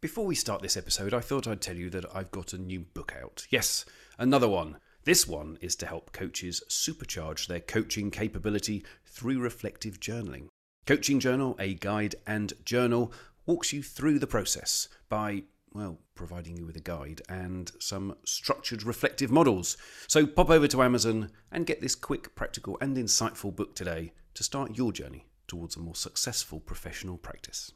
Before we start this episode, I thought I'd tell you that I've got a new book out. Yes, another one. This one is to help coaches supercharge their coaching capability through reflective journaling. Coaching Journal, a guide and journal, walks you through the process by, well, providing you with a guide and some structured reflective models. So pop over to Amazon and get this quick, practical, and insightful book today to start your journey towards a more successful professional practice.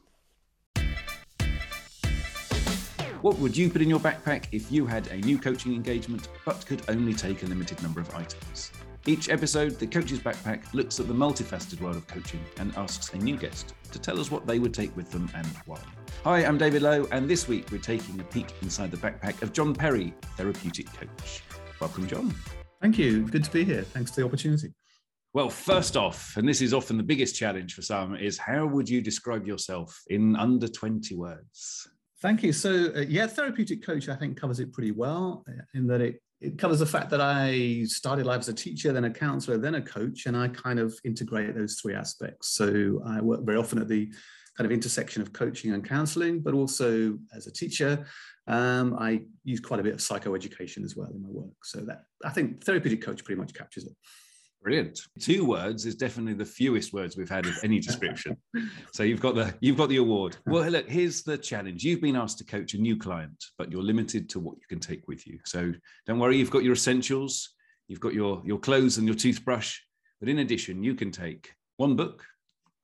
What would you put in your backpack if you had a new coaching engagement but could only take a limited number of items? Each episode, the Coach's Backpack looks at the multifaceted world of coaching and asks a new guest to tell us what they would take with them and why. Hi, I'm David Lowe, and this week we're taking a peek inside the backpack of John Perry, therapeutic coach. Welcome, John. Thank you. Good to be here. Thanks for the opportunity. Well, first off, and this is often the biggest challenge for some, is how would you describe yourself in under 20 words? Thank you. So, uh, yeah, therapeutic coach, I think, covers it pretty well uh, in that it, it covers the fact that I started life as a teacher, then a counselor, then a coach, and I kind of integrate those three aspects. So, I work very often at the kind of intersection of coaching and counseling, but also as a teacher, um, I use quite a bit of psychoeducation as well in my work. So, that I think therapeutic coach pretty much captures it. Brilliant. Two words is definitely the fewest words we've had of any description. so you've got the you've got the award. Well, look, here's the challenge. You've been asked to coach a new client, but you're limited to what you can take with you. So don't worry, you've got your essentials, you've got your your clothes and your toothbrush, but in addition, you can take one book,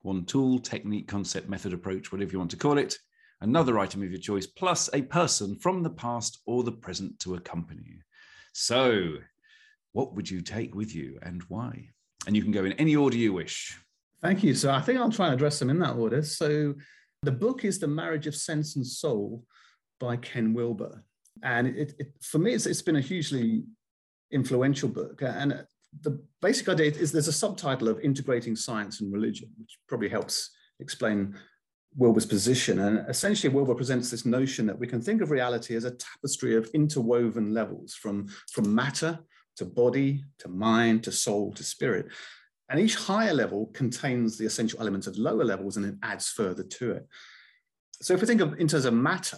one tool, technique, concept, method, approach, whatever you want to call it, another item of your choice, plus a person from the past or the present to accompany you. So what would you take with you and why? And you can go in any order you wish. Thank you. So I think I'll try and address them in that order. So the book is The Marriage of Sense and Soul by Ken Wilber. And it, it, for me, it's, it's been a hugely influential book. And the basic idea is there's a subtitle of Integrating Science and Religion, which probably helps explain Wilber's position. And essentially, Wilber presents this notion that we can think of reality as a tapestry of interwoven levels from, from matter to body, to mind, to soul, to spirit. And each higher level contains the essential elements of lower levels and it adds further to it. So if we think of in terms of matter,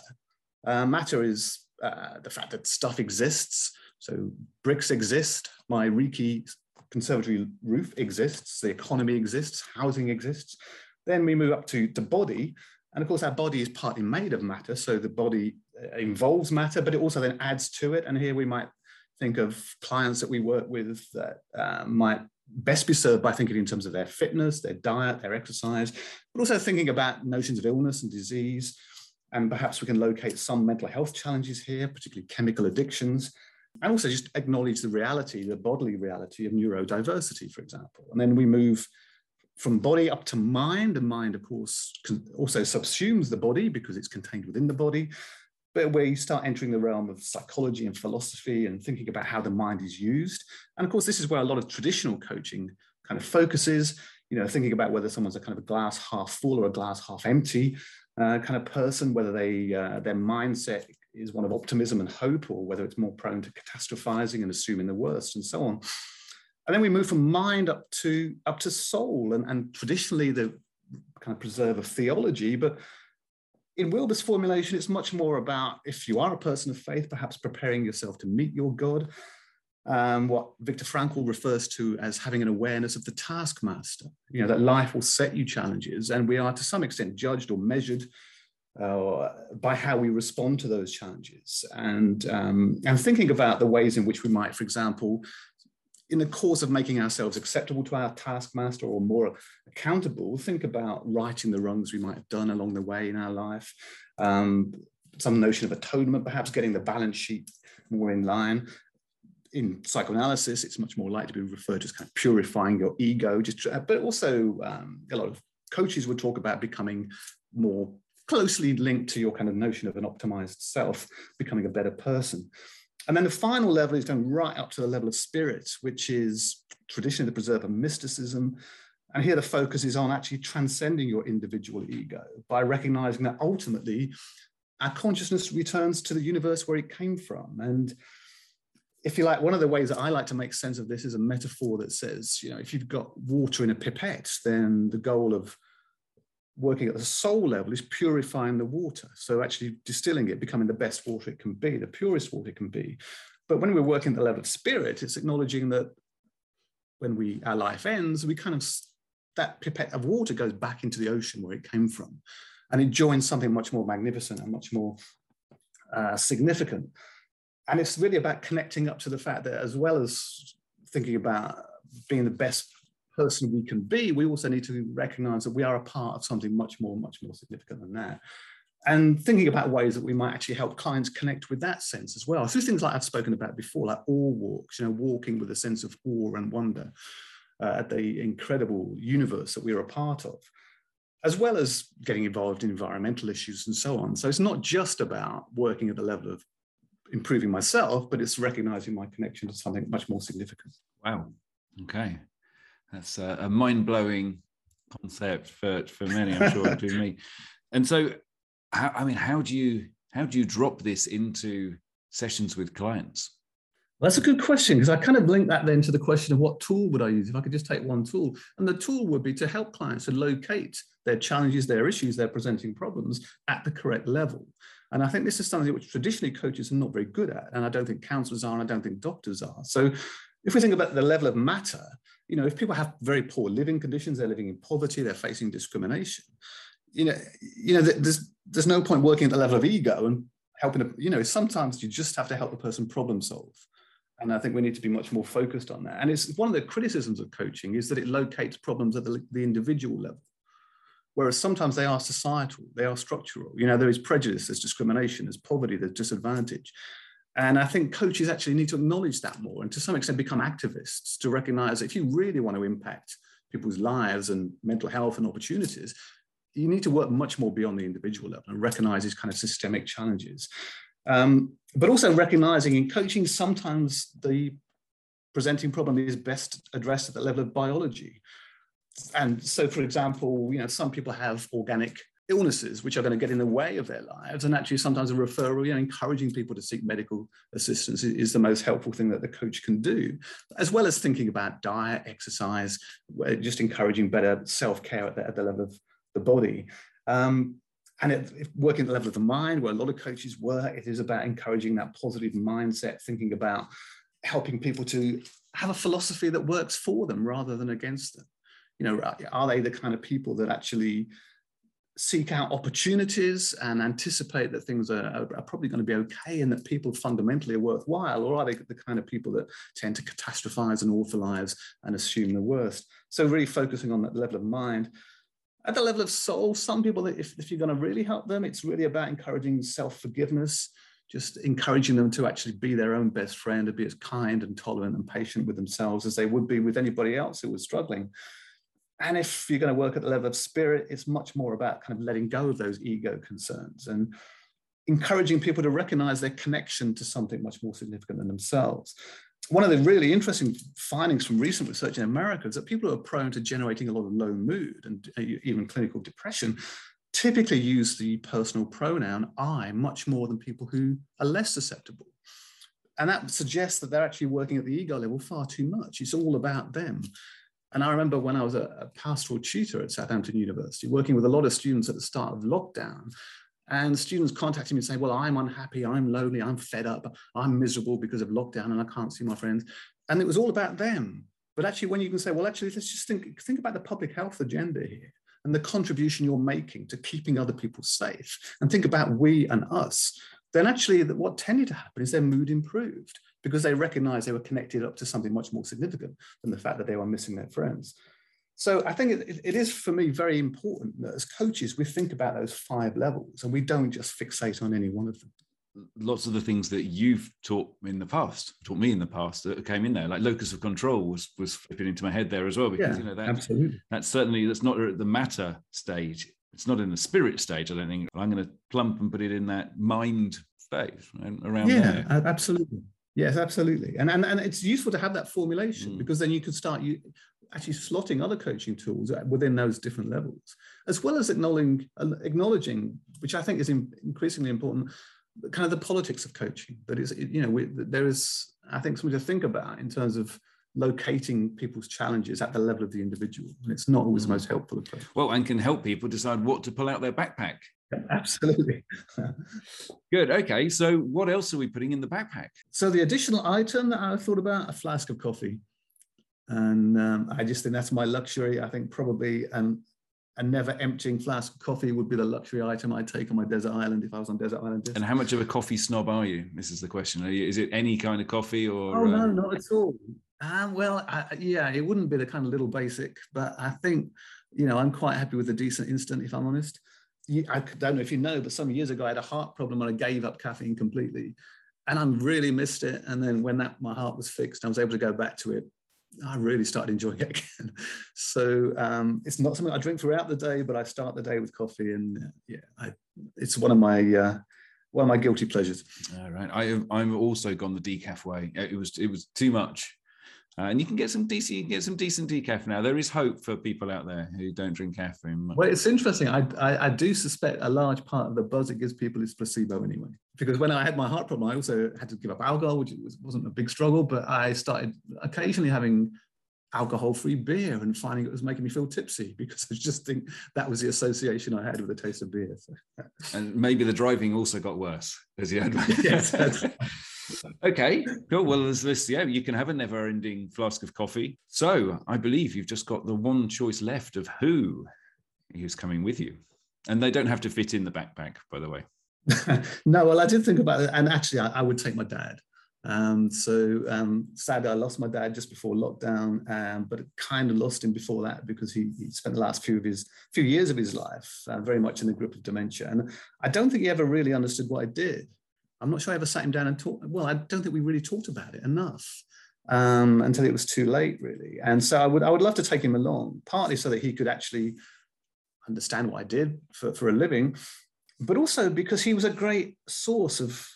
uh, matter is uh, the fact that stuff exists. So bricks exist, my Reiki conservatory roof exists, the economy exists, housing exists. Then we move up to, the body. And of course, our body is partly made of matter. So the body uh, involves matter, but it also then adds to it. And here we might think of clients that we work with that uh, might best be served by thinking in terms of their fitness, their diet, their exercise, but also thinking about notions of illness and disease. And perhaps we can locate some mental health challenges here, particularly chemical addictions, and also just acknowledge the reality, the bodily reality of neurodiversity, for example. And then we move from body up to mind. And mind, of course, also subsumes the body because it's contained within the body but where you start entering the realm of psychology and philosophy and thinking about how the mind is used. And of course, this is where a lot of traditional coaching kind of focuses, you know, thinking about whether someone's a kind of a glass half full or a glass half empty uh, kind of person, whether they uh, their mindset is one of optimism and hope, or whether it's more prone to catastrophizing and assuming the worst, and so on. And then we move from mind up to up to soul, and, and traditionally the kind of preserve of theology, but in Wilber's formulation, it's much more about if you are a person of faith, perhaps preparing yourself to meet your God. Um, what Viktor Frankl refers to as having an awareness of the taskmaster, you know, that life will set you challenges, and we are to some extent judged or measured uh, by how we respond to those challenges. And, um, and thinking about the ways in which we might, for example, in the course of making ourselves acceptable to our taskmaster or more accountable, think about righting the wrongs we might have done along the way in our life. Um, some notion of atonement, perhaps getting the balance sheet more in line. In psychoanalysis, it's much more likely to be referred to as kind of purifying your ego, just but also um, a lot of coaches would talk about becoming more closely linked to your kind of notion of an optimized self, becoming a better person. And then the final level is going right up to the level of spirit, which is traditionally the preserve of mysticism. And here the focus is on actually transcending your individual ego by recognizing that ultimately our consciousness returns to the universe where it came from. And if you like, one of the ways that I like to make sense of this is a metaphor that says, you know, if you've got water in a pipette, then the goal of working at the soul level is purifying the water. So actually distilling it, becoming the best water it can be, the purest water it can be. But when we're working at the level of spirit, it's acknowledging that when we our life ends, we kind of that pipette of water goes back into the ocean where it came from, and it joins something much more magnificent and much more uh, significant. And it's really about connecting up to the fact that as well as thinking about being the best person we can be, we also need to recognize that we are a part of something much more, much more significant than that. And thinking about ways that we might actually help clients connect with that sense as well. So things like I've spoken about before, like awe walks, you know, walking with a sense of awe and wonder uh, at the incredible universe that we're a part of, as well as getting involved in environmental issues and so on. So it's not just about working at the level of improving myself, but it's recognizing my connection to something much more significant. Wow. Okay. That's a, a mind blowing concept for, for many, I'm sure, including me. And so, how, I mean, how do you how do you drop this into sessions with clients? That's a good question because I kind of link that then to the question of what tool would I use if I could just take one tool. And the tool would be to help clients to locate their challenges, their issues, their presenting problems at the correct level. And I think this is something which traditionally coaches are not very good at. And I don't think counselors are, and I don't think doctors are. So if we think about the level of matter, you know, if people have very poor living conditions, they're living in poverty, they're facing discrimination, you know, you know, there's there's no point working at the level of ego and helping. You know, sometimes you just have to help the person problem solve, and I think we need to be much more focused on that. And it's one of the criticisms of coaching is that it locates problems at the, the individual level, whereas sometimes they are societal, they are structural. You know, there is prejudice, there's discrimination, there's poverty, there's disadvantage. And I think coaches actually need to acknowledge that more and to some extent become activists to recognize if you really want to impact people's lives and mental health and opportunities, you need to work much more beyond the individual level and recognize these kind of systemic challenges. Um, but also recognizing in coaching, sometimes the presenting problem is best addressed at the level of biology. And so, for example, you know, some people have organic illnesses which are going to get in the way of their lives. And actually, sometimes a referral, you know, encouraging people to seek medical assistance is, the most helpful thing that the coach can do, as well as thinking about diet, exercise, just encouraging better self care at, at the, level of the body. Um, and it, working at the level of the mind, where a lot of coaches work, it is about encouraging that positive mindset, thinking about helping people to have a philosophy that works for them rather than against them. You know, are they the kind of people that actually seek out opportunities and anticipate that things are, are, probably going to be okay and that people fundamentally are worthwhile, or are they the kind of people that tend to catastrophize and awfulize and assume the worst? So, really focusing on that level of mind. At the level of soul, some people, if, if you're going to really help them, it's really about encouraging self forgiveness, just encouraging them to actually be their own best friend, to be as kind and tolerant and patient with themselves as they would be with anybody else who was struggling. And if you're going to work at the level of spirit, it's much more about kind of letting go of those ego concerns and encouraging people to recognize their connection to something much more significant than themselves. One of the really interesting findings from recent research in America is that people who are prone to generating a lot of low mood and uh, even clinical depression typically use the personal pronoun I much more than people who are less susceptible. And that suggests that they're actually working at the ego level far too much. It's all about them. And I remember when I was a, a pastoral tutor at Southampton University, working with a lot of students at the start of lockdown, and students contacting me saying, Well, I'm unhappy, I'm lonely, I'm fed up, I'm miserable because of lockdown and I can't see my friends. And it was all about them. But actually, when you can say, Well, actually, let's just think, think about the public health agenda here and the contribution you're making to keeping other people safe, and think about we and us, then actually, what tended to happen is their mood improved because they recognized they were connected up to something much more significant than the fact that they were missing their friends. So I think it, it is for me very important that as coaches, we think about those five levels and we don't just fixate on any one of them. Lots of the things that you've taught in the past, taught me in the past that came in there, like locus of control was was flipping into my head there as well. Because yeah, you know that, absolutely. that's certainly that's not at the matter stage. It's not in the spirit stage, I don't think. I'm going to plump and put it in that mind stage around yeah, there. absolutely. Yes, absolutely. And, and, and it's useful to have that formulation mm. because then you could start you actually slotting other coaching tools uh, within those different levels, as well as acknowledging, uh, acknowledging which I think is increasingly important, kind of the politics of coaching. That is, you know, we, there is, I think, something to think about in terms of locating people's challenges at the level of the individual. And it's not always the mm. most helpful approach. Well, and can help people decide what to pull out their backpack. Absolutely. Good. Okay. So, what else are we putting in the backpack? So, the additional item that I thought about a flask of coffee. And um, I just think that's my luxury. I think probably um, a never emptying flask of coffee would be the luxury item I'd take on my desert island if I was on desert island. And how much of a coffee snob are you? This is the question. You, is it any kind of coffee or? Oh, no, uh... not at all. Um, well, I, yeah, it wouldn't be the kind of little basic, but I think, you know, I'm quite happy with a decent instant, if I'm honest. I don't know if you know, but some years ago I had a heart problem and I gave up caffeine completely, and I really missed it. And then when that my heart was fixed, I was able to go back to it. I really started enjoying it again. So um, it's not something I drink throughout the day, but I start the day with coffee, and yeah, I, it's one of my uh, one of my guilty pleasures. All right, I I'm also gone the decaf way. It was it was too much. Uh, and you can get some decent, get some decent decaf now. There is hope for people out there who don't drink caffeine. Well, it's interesting. I, I, I do suspect a large part of the buzz it gives people is placebo anyway. Because when I had my heart problem, I also had to give up alcohol, which was, wasn't a big struggle. But I started occasionally having alcohol-free beer and finding it was making me feel tipsy because I just think that was the association I had with the taste of beer. So. And maybe the driving also got worse as you had. yes okay, cool. Well, there's this. Yeah, you can have a never-ending flask of coffee. So I believe you've just got the one choice left of who who is coming with you, and they don't have to fit in the backpack, by the way. no, well, I did think about it, and actually, I, I would take my dad. Um, so um, sadly, I lost my dad just before lockdown, um, but kind of lost him before that because he, he, spent the last few of his few years of his life uh, very much in the grip of dementia, and I don't think he ever really understood what I did. I'm not sure I ever sat him down and talked. Well, I don't think we really talked about it enough um, until it was too late, really. And so I would I would love to take him along, partly so that he could actually understand what I did for, for a living, but also because he was a great source of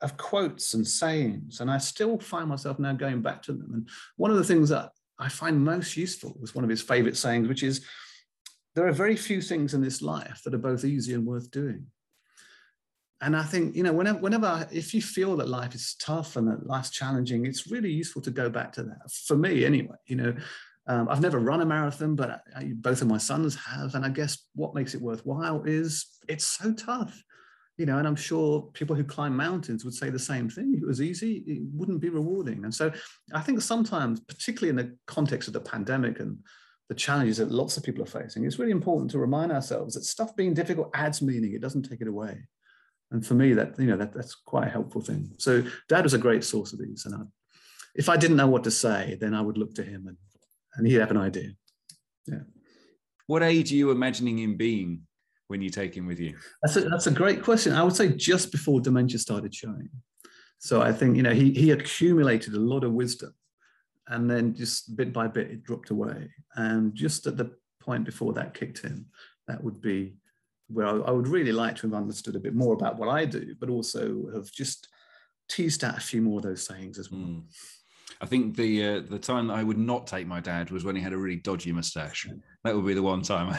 of quotes and sayings. And I still find myself now going back to them. And one of the things that I find most useful was one of his favorite sayings, which is there are very few things in this life that are both easy and worth doing and I think, you know, whenever, whenever, if you feel that life is tough and that life's challenging, it's really useful to go back to that. For me, anyway, you know, um, I've never run a marathon, but I, both of my sons have. And I guess what makes it worthwhile is it's so tough, you know, and I'm sure people who climb mountains would say the same thing. If it was easy, it wouldn't be rewarding. And so I think sometimes, particularly in the context of the pandemic and the challenges that lots of people are facing, it's really important to remind ourselves that stuff being difficult adds meaning. It doesn't take it away and for me that you know that that's quite a helpful thing. So dad was a great source of these and I, if i didn't know what to say then i would look to him and and he'd have an idea. Yeah. What age are you imagining him being when you take him with you? That's a, that's a great question. I would say just before dementia started showing. So i think you know he, he accumulated a lot of wisdom and then just bit by bit it dropped away. And just at the point before that kicked in that would be where I, would really like to have understood a bit more about what I do, but also have just teased out a few more of those sayings as well. Mm. I think the uh, the time that I would not take my dad was when he had a really dodgy moustache. That would be the one time.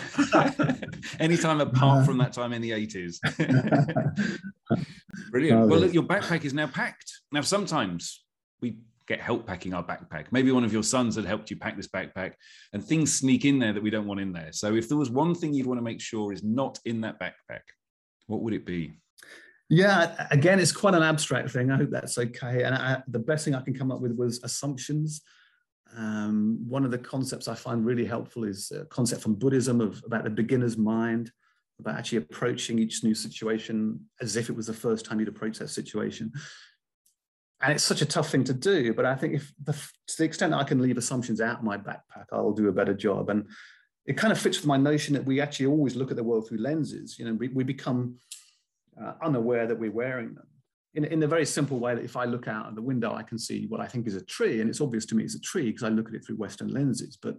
Any time apart from that time in the eighties. Brilliant. Well, look, your backpack is now packed. Now, sometimes we get help packing our backpack. Maybe one of your sons had helped you pack this backpack, and things sneak in there that we don't want in there. So, if there was one thing you'd want to make sure is not in that backpack, what would it be? Yeah, again, it's quite an abstract thing. I hope that's okay. And I, the best thing I can come up with was assumptions. Um, one of the concepts I find really helpful is a concept from Buddhism of about the beginner's mind, about actually approaching each new situation as if it was the first time you'd approach that situation and it's such a tough thing to do but i think if the, to the extent that i can leave assumptions out my backpack i'll do a better job. And it kind of fits with my notion that we actually always look at the world through lenses. You know we, we become uh, unaware that we're wearing them. In, in a very simple way that if i look out of the window i can see what i think is a tree. And it's obvious to me it's a tree because i look at it through western lenses. But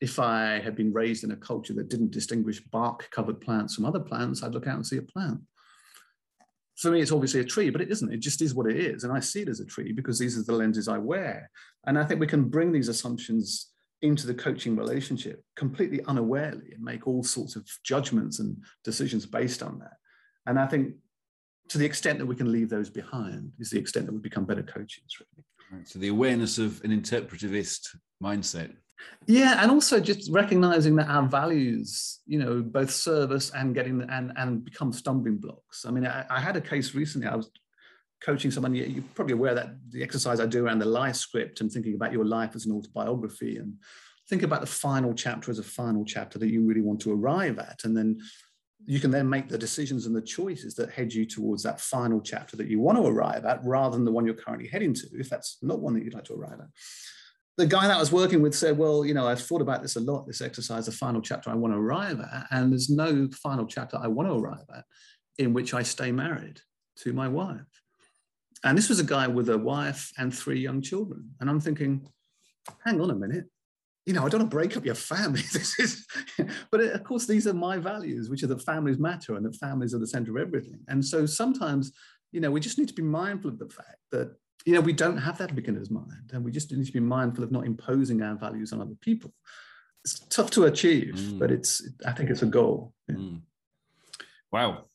if i had been raised in a culture that didn't distinguish bark covered plants from other plants i'd look out and see a plant for me, it's obviously a tree, but it isn't. It just is what it is. And I see it as a tree because these are the lenses I wear. And I think we can bring these assumptions into the coaching relationship completely unawarely and make all sorts of judgments and decisions based on that. And I think to the extent that we can leave those behind is the extent that we become better coaches, really. Right, so the awareness of an interpretivist mindset. Yeah, and also just recognizing that our values, you know, both serve us and getting and and become stumbling blocks. I mean, I, I had a case recently. I was coaching someone. You're probably aware that the exercise I do around the life script and thinking about your life as an autobiography and think about the final chapter as a final chapter that you really want to arrive at, and then you can then make the decisions and the choices that head you towards that final chapter that you want to arrive at rather than the one you're currently heading to if that's not one that you'd like to arrive at the guy that I was working with said, Well, you know, I've thought about this a lot, this exercise, the final chapter I want to arrive at. And there's no final chapter I want to arrive at in which I stay married to my wife. And this was a guy with a wife and three young children. And I'm thinking, hang on a minute. You know, I don't want to break up your family. This is, but of course, these are my values, which are that families matter and that families are the center of everything. And so sometimes, you know, we just need to be mindful of the fact that you know, we don't have that beginner's mind, and we just need to be mindful of not imposing our values on other people. It's tough to achieve, mm. but it's I think it's a goal. Yeah. Mm. Wow.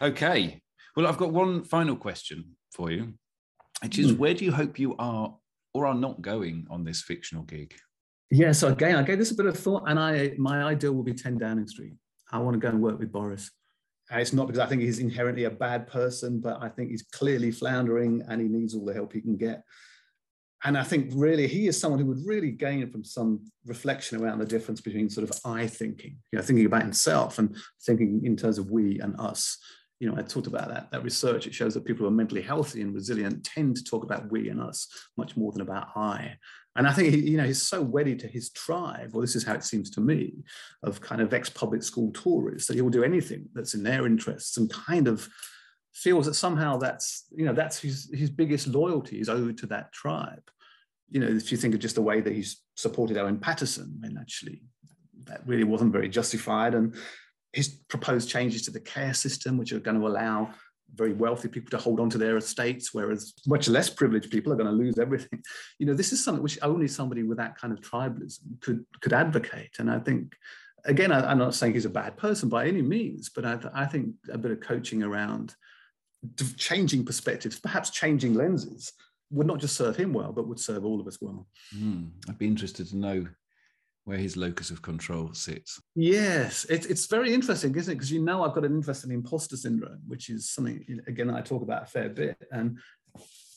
Okay. Well, I've got one final question for you, which is mm. where do you hope you are or are not going on this fictional gig? Yeah, so again, I gave this a bit of thought, and I my ideal will be 10 Downing Street. I want to go and work with Boris. And it's not because I think he's inherently a bad person, but I think he's clearly floundering and he needs all the help he can get. And I think really he is someone who would really gain from some reflection around the difference between sort of I thinking, you know, thinking about himself and thinking in terms of we and us. You know, I talked about that, that research. It shows that people who are mentally healthy and resilient tend to talk about we and us much more than about I. And I think you know he's so wedded to his tribe, or this is how it seems to me, of kind of ex-public school tourists that he will do anything that's in their interests, and kind of feels that somehow that's you know that's his his biggest loyalty is owed to that tribe. You know, if you think of just the way that he's supported Owen Paterson, mean, actually, that really wasn't very justified. And his proposed changes to the care system, which are going to allow very wealthy people to hold on to their estates, whereas much less privileged people are going to lose everything. You know, this is something which only somebody with that kind of tribalism could could advocate. And I think, again, I, am not saying he's a bad person by any means, but I, I think a bit of coaching around changing perspectives, perhaps changing lenses, would not just serve him well, but would serve all of us well. Mm, I'd be interested to know where his locus of control sits. Yes, it, it's very interesting, isn't it? Because you know I've got an interest in imposter syndrome, which is something again I talk about a fair bit. And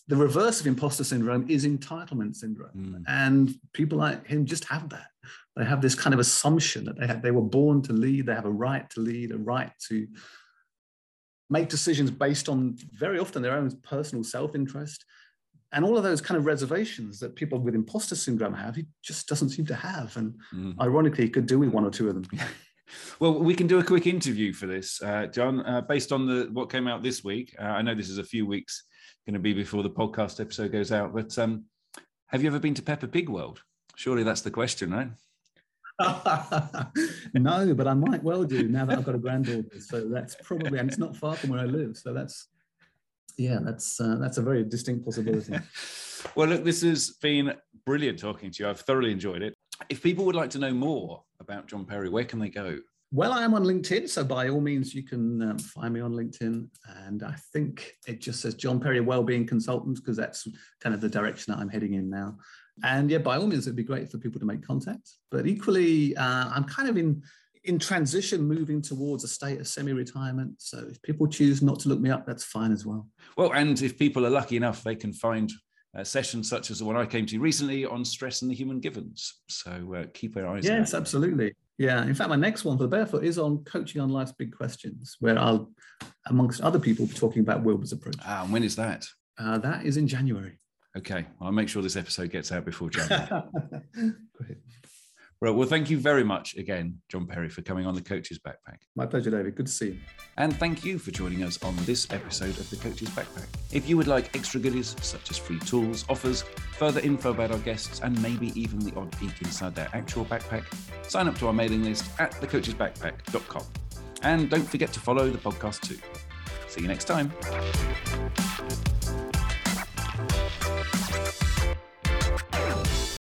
the reverse of imposter syndrome is entitlement syndrome, mm. and people like him just have that. They have this kind of assumption that they have, they were born to lead, they have a right to lead, a right to make decisions based on very often their own personal self-interest and all of those kind of reservations that people with imposter syndrome have, he just doesn't seem to have. And mm. ironically, he could do with one or two of them. well, we can do a quick interview for this, uh, John, uh, based on the what came out this week. Uh, I know this is a few weeks going to be before the podcast episode goes out, but um, have you ever been to Peppa Pig World? Surely that's the question, right? no, but I might well do now that I've got a granddaughter. So that's probably, and it's not far from where I live. So that's yeah, that's uh, that's a very distinct possibility. well, look, this has been brilliant talking to you. I've thoroughly enjoyed it. If people would like to know more about John Perry, where can they go? Well, I am on LinkedIn, so by all means, you can um, find me on LinkedIn. And I think it just says John Perry Wellbeing Consultant because that's kind of the direction that I'm heading in now. And yeah, by all means, it'd be great for people to make contact. But equally, uh, I'm kind of in in transition moving towards a state of semi-retirement. So if people choose not to look me up that's fine as well. Well and if people are lucky enough they can find uh, sessions such as the one i came to recently on stress and the human givens. So uh, keep their eyes yes out. absolutely. Yeah. In fact my next one for the barefoot is on coaching on life's big questions where i'll amongst other people be talking about wilber's approach. Ah, and when is that? Uh, that is in january. Okay. I'll make sure this episode gets out before january. Great. Right. Well, thank you very much again, John Perry, for coming on the Coach's Backpack. My pleasure, David. Good to see you. And thank you for joining us on this episode of the Coach's Backpack. If you would like extra goodies such as free tools, offers, further info about our guests, and maybe even the odd peek inside their actual backpack, sign up to our mailing list at thecoachsbackpack.com. And don't forget to follow the podcast too. See you next time.